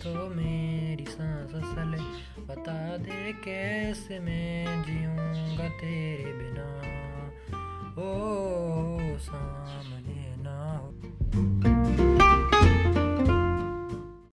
तो मेरी सांस सले बता दे कैसे मैं जीऊँगा तेरे बिना? ओ